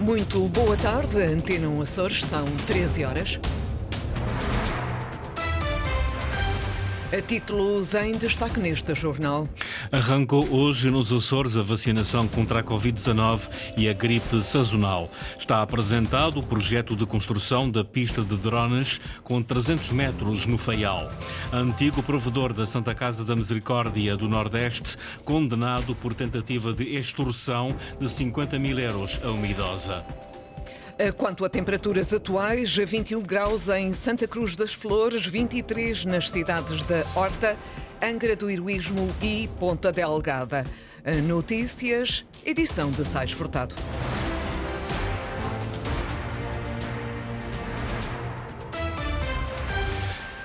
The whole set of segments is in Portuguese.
Muito boa tarde, Antena 1 Açores, são 13 horas. A títulos em destaque neste jornal. Arrancou hoje nos Açores a vacinação contra a Covid-19 e a gripe sazonal. Está apresentado o projeto de construção da pista de drones com 300 metros no Faial. Antigo provedor da Santa Casa da Misericórdia do Nordeste, condenado por tentativa de extorsão de 50 mil euros a uma idosa. Quanto a temperaturas atuais, 21 graus em Santa Cruz das Flores, 23 nas cidades da Horta, Angra do Heroísmo e Ponta Delgada. Notícias, edição de Sais Furtado.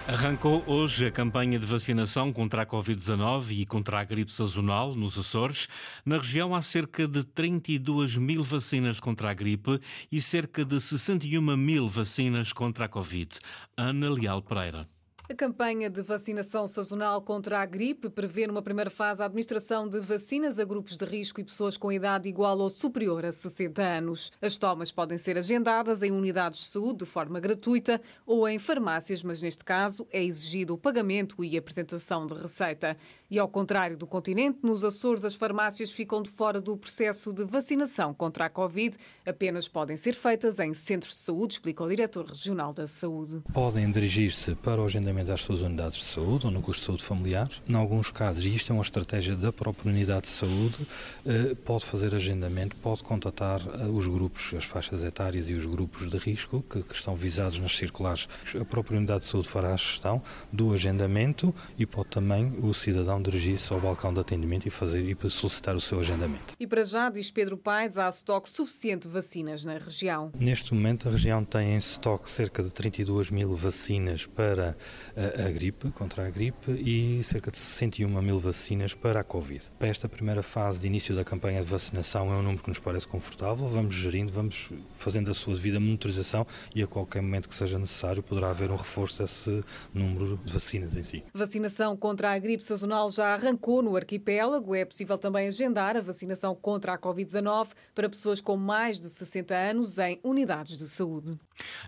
Arrancou hoje a campanha de vacinação contra a Covid-19 e contra a gripe sazonal nos Açores. Na região há cerca de 32 mil vacinas contra a gripe e cerca de 61 mil vacinas contra a Covid. Ana Leal Pereira. A campanha de vacinação sazonal contra a gripe prevê numa primeira fase a administração de vacinas a grupos de risco e pessoas com idade igual ou superior a 60 anos. As tomas podem ser agendadas em unidades de saúde de forma gratuita ou em farmácias, mas neste caso é exigido o pagamento e apresentação de receita. E ao contrário do continente, nos Açores as farmácias ficam de fora do processo de vacinação contra a Covid. Apenas podem ser feitas em centros de saúde, explica o diretor regional da saúde. Podem dirigir-se para o agendamento às suas unidades de saúde ou no custo de saúde familiar. Em alguns casos, e isto é uma estratégia da própria unidade de saúde, pode fazer agendamento, pode contatar os grupos, as faixas etárias e os grupos de risco que, que estão visados nas circulares. A própria unidade de saúde fará a gestão do agendamento e pode também o cidadão dirigir-se ao balcão de atendimento e fazer e solicitar o seu agendamento. E para já, diz Pedro Paes, há estoque suficiente de vacinas na região. Neste momento, a região tem em estoque cerca de 32 mil vacinas para a, a, gripe, contra a gripe, e cerca de 61 mil vacinas para a Covid. Para esta primeira fase de início da campanha de vacinação é um número que nos parece confortável, vamos gerindo, vamos fazendo a sua devida monitorização e a qualquer momento que seja necessário poderá haver um reforço desse número de vacinas em si. Vacinação contra a gripe sazonal já arrancou no arquipélago, é possível também agendar a vacinação contra a Covid-19 para pessoas com mais de 60 anos em unidades de saúde.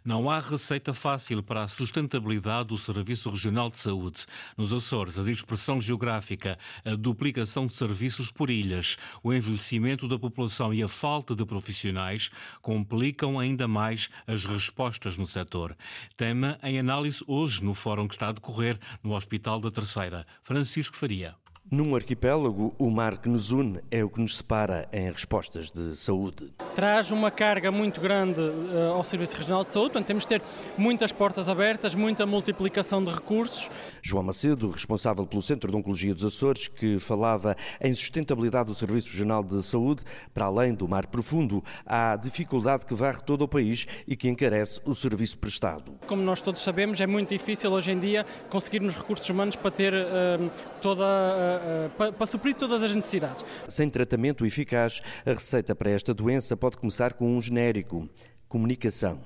Não há receita fácil para a sustentabilidade do Serviço Regional de Saúde. Nos Açores, a dispersão geográfica, a duplicação de serviços por ilhas, o envelhecimento da população e a falta de profissionais complicam ainda mais as respostas no setor. Tema em análise hoje no fórum que está a decorrer no Hospital da Terceira. Francisco Video. Num arquipélago, o mar que nos une é o que nos separa em respostas de saúde. Traz uma carga muito grande uh, ao Serviço Regional de Saúde, portanto, temos de ter muitas portas abertas, muita multiplicação de recursos. João Macedo, responsável pelo Centro de Oncologia dos Açores, que falava em sustentabilidade do Serviço Regional de Saúde, para além do mar profundo, há dificuldade que varre todo o país e que encarece o serviço prestado. Como nós todos sabemos, é muito difícil hoje em dia conseguirmos recursos humanos para ter uh, toda a para, para suprir todas as necessidades. Sem tratamento eficaz, a receita para esta doença pode começar com um genérico: comunicação.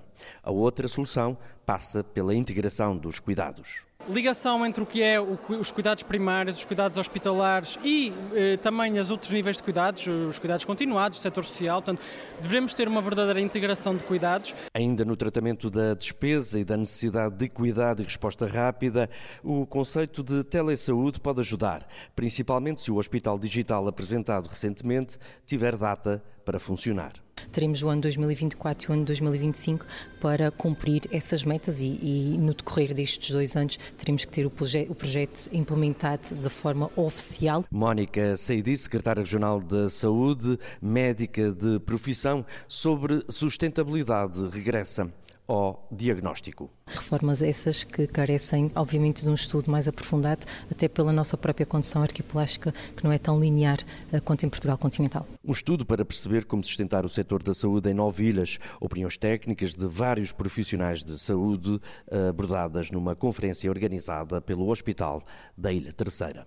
A outra solução passa pela integração dos cuidados ligação entre o que é os cuidados primários, os cuidados hospitalares e eh, também os outros níveis de cuidados, os cuidados continuados, setor social. Portanto, devemos ter uma verdadeira integração de cuidados. Ainda no tratamento da despesa e da necessidade de cuidado e resposta rápida, o conceito de telesaúde pode ajudar, principalmente se o hospital digital apresentado recentemente tiver data para funcionar. Teremos o ano 2024 e o ano 2025 para cumprir essas metas e, e no decorrer destes dois anos teremos que ter o, proje o projeto implementado de forma oficial. Mónica Seidi, secretária regional da Saúde, médica de profissão, sobre sustentabilidade regressa ao diagnóstico. Reformas essas que carecem, obviamente, de um estudo mais aprofundado, até pela nossa própria condição arquipelágica, que não é tão linear eh, quanto em Portugal continental. Um estudo para perceber como sustentar o setor da saúde em nove ilhas, opiniões técnicas de vários profissionais de saúde abordadas numa conferência organizada pelo Hospital da Ilha Terceira.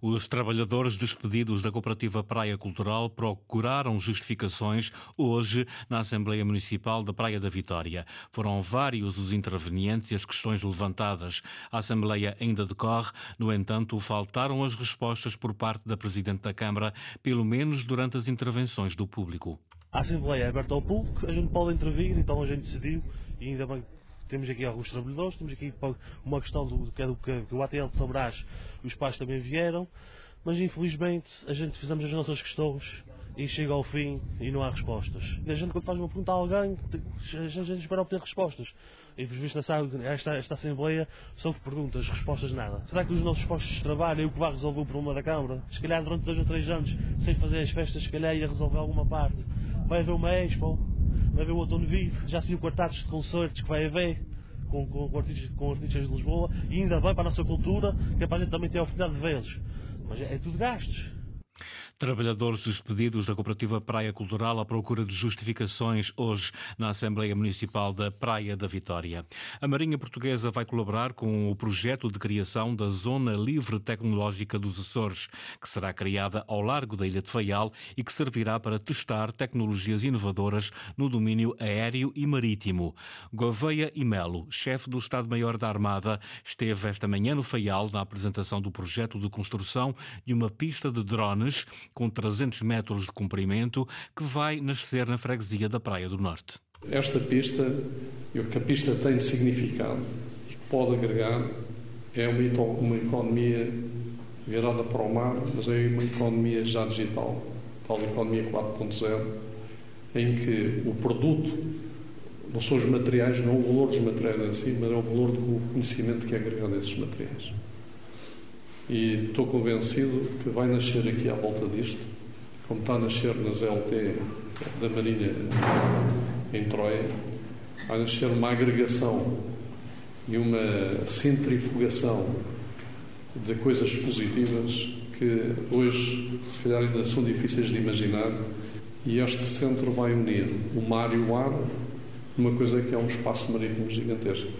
Os trabalhadores despedidos da Cooperativa Praia Cultural procuraram justificações hoje na Assembleia Municipal da Praia da Vitória. Foram vários os intervenientes e as questões levantadas. A Assembleia ainda decorre, no entanto, faltaram as respostas por parte da Presidente da Câmara, pelo menos durante as intervenções do público. A Assembleia é aberta ao público, a gente pode intervir, então a gente decidiu, e ainda bem temos aqui alguns trabalhadores, temos aqui uma questão do é do que o ATL de São Brás, os pais também vieram, mas infelizmente a gente fizemos as nossas questões e chega ao fim e não há respostas. A gente quando faz uma pergunta a alguém, a gente espera obter respostas. E por visto esta, esta Assembleia são perguntas, respostas nada. Será que os nossos postos de trabalho é o que vai resolver o problema da Câmara? Se calhar durante dois ou três anos, sem fazer as festas, se calhar ia resolver alguma parte. Vai haver uma expo, vai haver o outono vivo, já saiu quartados de concertos que vai haver. Com, com, com, artistas, com artistas de Lisboa e ainda bem para a nossa cultura, que é para a gente também ter a oportunidade de vê-los. Mas é, é tudo gastos. Trabalhadores despedidos da Cooperativa Praia Cultural à procura de justificações hoje na Assembleia Municipal da Praia da Vitória. A Marinha Portuguesa vai colaborar com o projeto de criação da Zona Livre Tecnológica dos Açores, que será criada ao largo da Ilha de Faial e que servirá para testar tecnologias inovadoras no domínio aéreo e marítimo. Gouveia e Melo, chefe do Estado-Maior da Armada, esteve esta manhã no Faial na apresentação do projeto de construção de uma pista de drones com 300 metros de comprimento, que vai nascer na freguesia da Praia do Norte. Esta pista, e o que a pista tem de significado e que pode agregar, é uma, uma economia virada para o mar, mas é uma economia já digital, tal economia 4.0, em que o produto não são os materiais, não o valor dos materiais em si, mas é o valor do conhecimento que é agregado a esses materiais. E estou convencido que vai nascer aqui à volta disto, como está a nascer nas LT da Marinha em Troia, vai nascer uma agregação e uma centrifugação de coisas positivas que hoje, se calhar, ainda são difíceis de imaginar. E este centro vai unir o mar e o ar numa coisa que é um espaço marítimo gigantesco.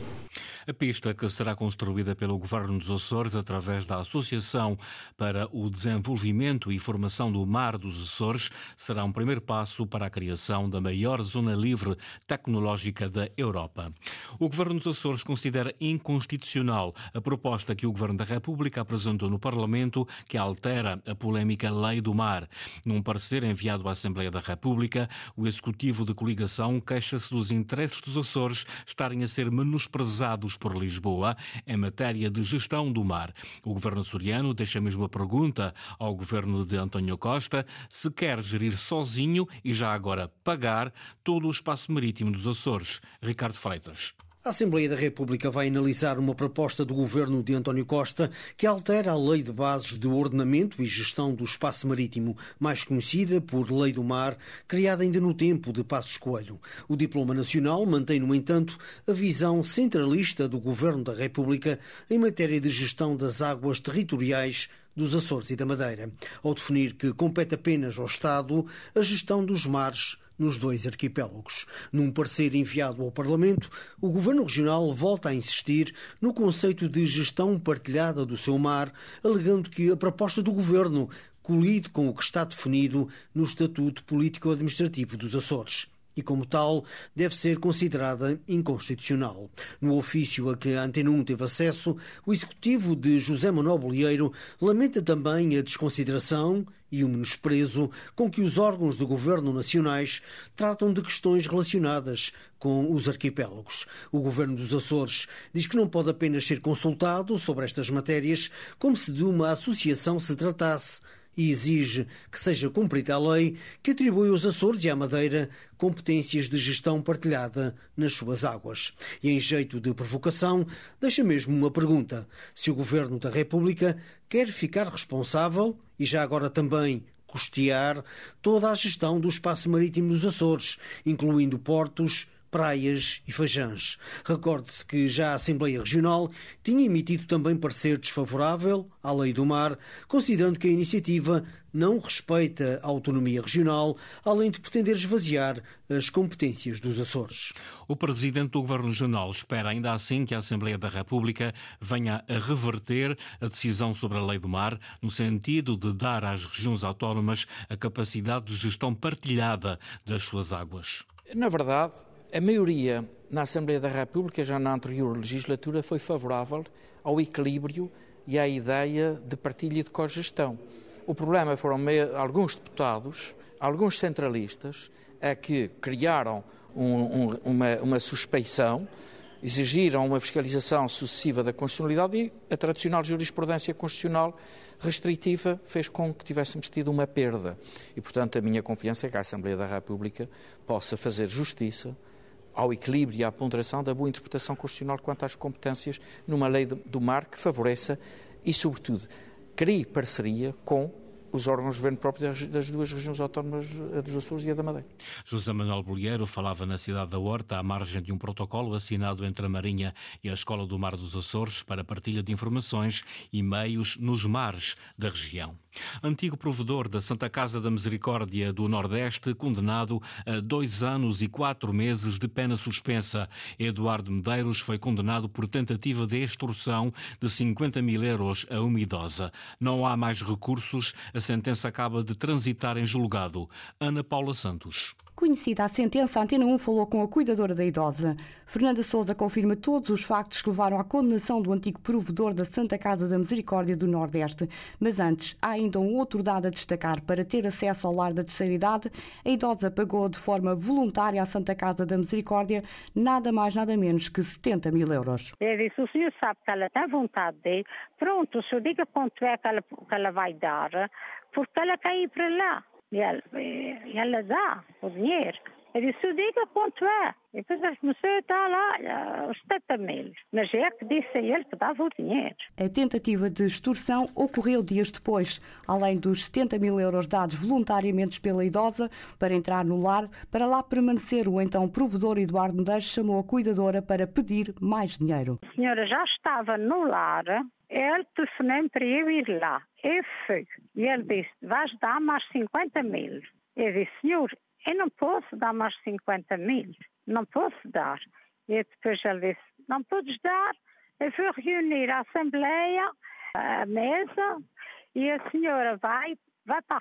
A pista, que será construída pelo Governo dos Açores através da Associação para o Desenvolvimento e Formação do Mar dos Açores, será um primeiro passo para a criação da maior zona livre tecnológica da Europa. O Governo dos Açores considera inconstitucional a proposta que o Governo da República apresentou no Parlamento que altera a polémica Lei do Mar. Num parecer enviado à Assembleia da República, o Executivo de Coligação queixa-se dos interesses dos Açores estarem a ser menosprezados por Lisboa em matéria de gestão do mar. O governo açoriano deixa mesmo a pergunta ao governo de António Costa se quer gerir sozinho e já agora pagar todo o espaço marítimo dos Açores. Ricardo Freitas. A Assembleia da República vai analisar uma proposta do governo de António Costa que altera a Lei de Bases de Ordenamento e Gestão do Espaço Marítimo, mais conhecida por Lei do Mar, criada ainda no tempo de Passos Coelho. O Diploma Nacional mantém, no entanto, a visão centralista do governo da República em matéria de gestão das águas territoriais dos Açores e da Madeira, ao definir que compete apenas ao Estado a gestão dos mares nos dois arquipélagos. Num parecer enviado ao Parlamento, o Governo Regional volta a insistir no conceito de gestão partilhada do seu mar, alegando que a proposta do Governo colide com o que está definido no Estatuto Político-Administrativo dos Açores e, como tal, deve ser considerada inconstitucional. No ofício a que a Antena 1 teve acesso, o executivo de José Manuel Bolieiro lamenta também a desconsideração e o menosprezo com que os órgãos do governo nacionais tratam de questões relacionadas com os arquipélagos. O governo dos Açores diz que não pode apenas ser consultado sobre estas matérias como se de uma associação se tratasse e exige que seja cumprida a lei que atribui aos Açores e à Madeira competências de gestão partilhada nas suas águas. E em jeito de provocação, deixa mesmo uma pergunta: se o Governo da República quer ficar responsável e já agora também custear toda a gestão do espaço marítimo dos Açores, incluindo portos, praias e Fajãs. Recorde-se que já a Assembleia Regional tinha emitido também parecer desfavorável à Lei do Mar, considerando que a iniciativa não respeita a autonomia regional, além de pretender esvaziar as competências dos Açores. O presidente do Governo Regional espera ainda assim que a Assembleia da República venha a reverter a decisão sobre a Lei do Mar, no sentido de dar às regiões autónomas a capacidade de gestão partilhada das suas águas. Na verdade, a maioria na Assembleia da República, já na anterior legislatura, foi favorável ao equilíbrio e à ideia de partilha de cogestão. O problema foram alguns deputados alguns centralistas a que criaram um, um, uma, uma suspeição, exigiram uma fiscalização sucessiva da constitucionalidade e a tradicional jurisprudência constitucional restritiva fez com que tivéssemos tido uma perda. E, portanto, a minha confiança é que a Assembleia da República possa fazer justiça ao equilíbrio e à ponderação da boa interpretação constitucional quanto às competências numa lei do mar que favoreça e, sobretudo, crie parceria com os órgãos de governo próprios das duas regiões autónomas, a dos Açores e a da Madeira. José Manuel Bolheiro falava na cidade da Horta à margem de um protocolo assinado entre a Marinha e a Escola do Mar dos Açores para partilha de informações e meios nos mares da região. Antigo provedor da Santa Casa da Misericórdia do Nordeste, condenado a dois anos e quatro meses de pena suspensa. Eduardo Medeiros foi condenado por tentativa de extorsão de 50 mil euros a uma idosa. Não há mais recursos. A sentença acaba de transitar em julgado. Ana Paula Santos. Conhecida a sentença, a Antena 1 falou com a cuidadora da idosa. Fernanda Souza confirma todos os factos que levaram à condenação do antigo provedor da Santa Casa da Misericórdia do Nordeste. Mas antes, há ainda um outro dado a destacar. Para ter acesso ao lar da terceira idade, a idosa pagou de forma voluntária à Santa Casa da Misericórdia nada mais, nada menos que 70 mil euros. Eu disse, o senhor sabe que ela tem vontade de... Pronto, o senhor diga quanto é que ela, que ela vai dar, porque ela quer ir para lá. E ela, e ela dá o dinheiro. Eu disse, eu diga quanto é. E depois ele começou a estar lá, os 70 mil. Mas é que disse a ele que dava o dinheiro. A tentativa de extorsão ocorreu dias depois. Além dos 70 mil euros dados voluntariamente pela idosa para entrar no lar, para lá permanecer, o então provedor Eduardo Medeiros chamou a cuidadora para pedir mais dinheiro. A senhora já estava no lar, ele telefonou para eu ir lá. Eu fui. E ele disse, vais dar mais 50 mil. Eu disse, senhor, eu não posso dar mais 50 mil. Não posso dar. E depois ele disse, não podes dar. Eu fui reunir a Assembleia, a mesa, e a senhora vai vai para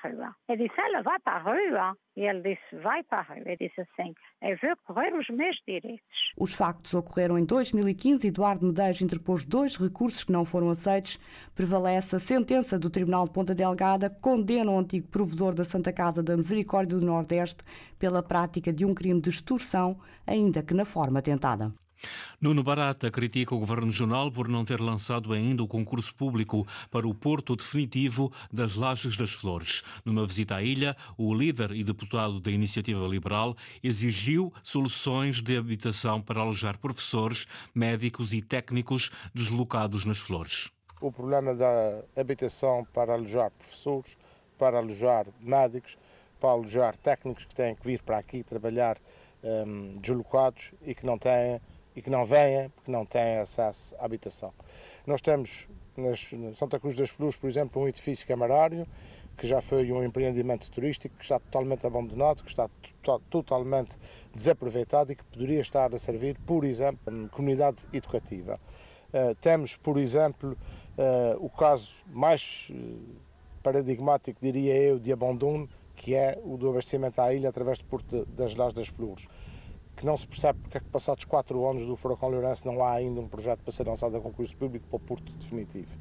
disse, ela vai para a rua. E ele disse, vai para a rua. Eu disse assim, eu vou correr os meus direitos. Os factos ocorreram em 2015. Eduardo Medeiros interpôs dois recursos que não foram aceitos. Prevalece a sentença do Tribunal de Ponta Delgada, condena o antigo provedor da Santa Casa da Misericórdia do Nordeste pela prática de um crime de extorsão, ainda que na forma tentada. Nuno Barata critica o Governo Regional por não ter lançado ainda o concurso público para o porto definitivo das Lajes das Flores. Numa visita à ilha, o líder e deputado da Iniciativa Liberal exigiu soluções de habitação para alojar professores, médicos e técnicos deslocados nas Flores. O problema da habitação para alojar professores, para alojar médicos, para alojar técnicos que têm que vir para aqui trabalhar um, deslocados e que não têm e que não venham porque não têm acesso à habitação. Nós temos nas, na Santa Cruz das Flores, por exemplo, um edifício camarário que já foi um empreendimento turístico que está totalmente abandonado, que está totalmente desaproveitado e que poderia estar a servir, por exemplo, como comunidade educativa. Uh, temos, por exemplo, uh, o caso mais uh, paradigmático, diria eu, de abandono, que é o do abastecimento à ilha através do Porto das Lajes das Flores que não se percebe porque é que passados quatro anos do Furacão Lourenço não há ainda um projeto para ser lançado a concurso público para o Porto definitivo.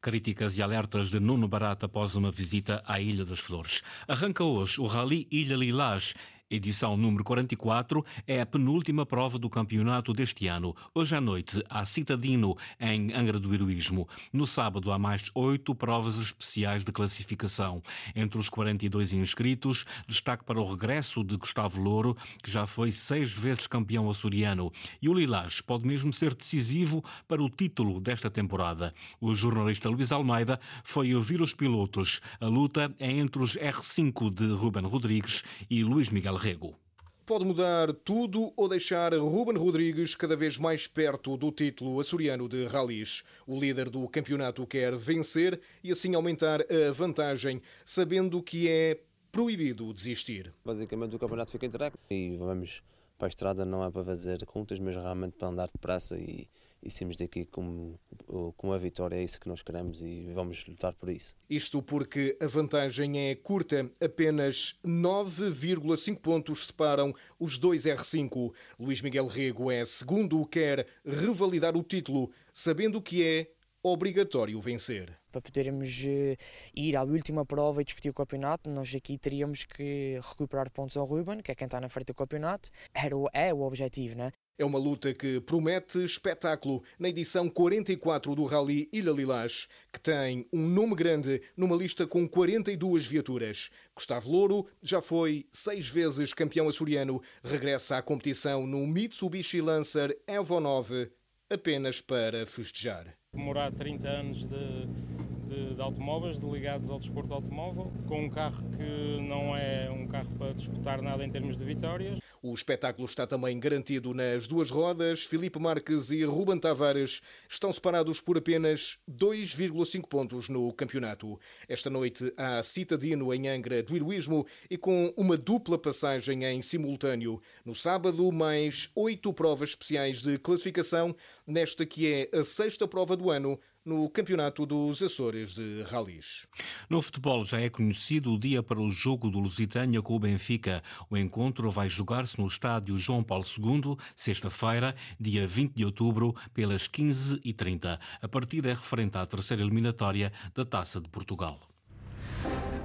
Críticas e alertas de Nuno Barata após uma visita à Ilha das Flores. Arranca hoje o Rally Ilha Lilás Edição número 44 é a penúltima prova do campeonato deste ano. Hoje à noite, há Citadino, em Angra do Heroísmo. No sábado, há mais oito provas especiais de classificação. Entre os 42 inscritos, destaque para o regresso de Gustavo Louro, que já foi seis vezes campeão açoriano. E o Lilás pode mesmo ser decisivo para o título desta temporada. O jornalista Luís Almeida foi ouvir os pilotos. A luta é entre os R5 de Ruben Rodrigues e Luís Miguel Rego. Pode mudar tudo ou deixar Ruben Rodrigues cada vez mais perto do título açoriano de Rallys. O líder do campeonato quer vencer e assim aumentar a vantagem, sabendo que é proibido desistir. Basicamente o campeonato fica entregue e vamos para a estrada não é para fazer contas, mas realmente para andar depressa e, e saímos daqui com, com a vitória, é isso que nós queremos e vamos lutar por isso. Isto porque a vantagem é curta, apenas 9,5 pontos separam os dois R5. Luís Miguel Rego é segundo, quer revalidar o título, sabendo que é obrigatório vencer. Para podermos uh, ir à última prova e discutir o campeonato, nós aqui teríamos que recuperar pontos ao Ruben, que é quem está na frente do campeonato. Era o, é o objetivo, né? É uma luta que promete espetáculo na edição 44 do Rally Ilha Lilás, que tem um nome grande numa lista com 42 viaturas. Gustavo Louro já foi seis vezes campeão açoriano, regressa à competição no Mitsubishi Lancer Evo 9 apenas para festejar. Morar 30 anos de, who de, de, automóveis, de ligados ao desporto automóvel, com um carro que não é um carro para disputar nada em termos de vitórias. O espetáculo está também garantido nas duas rodas. Filipe Marques e Ruben Tavares estão separados por apenas 2,5 pontos no campeonato. Esta noite há Citadino em Angra do Heroísmo e com uma dupla passagem em simultâneo. No sábado, mais oito provas especiais de classificação nesta que é a sexta prova do ano no Campeonato dos Açores de Ralis. No futebol já é conhecido o dia para o jogo do Lusitânia com o Benfica. O encontro vai jogar-se no estádio João Paulo II, sexta-feira, dia 20 de outubro, pelas 15h30. A partida é referente à terceira eliminatória da Taça de Portugal.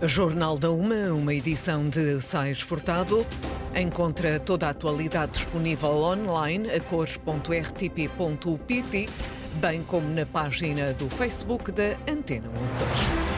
Jornal da Uma, uma edição de Sais Furtado. Encontra toda a atualidade disponível online a cores.rtp.pt bem como na página do Facebook da Antena Açores.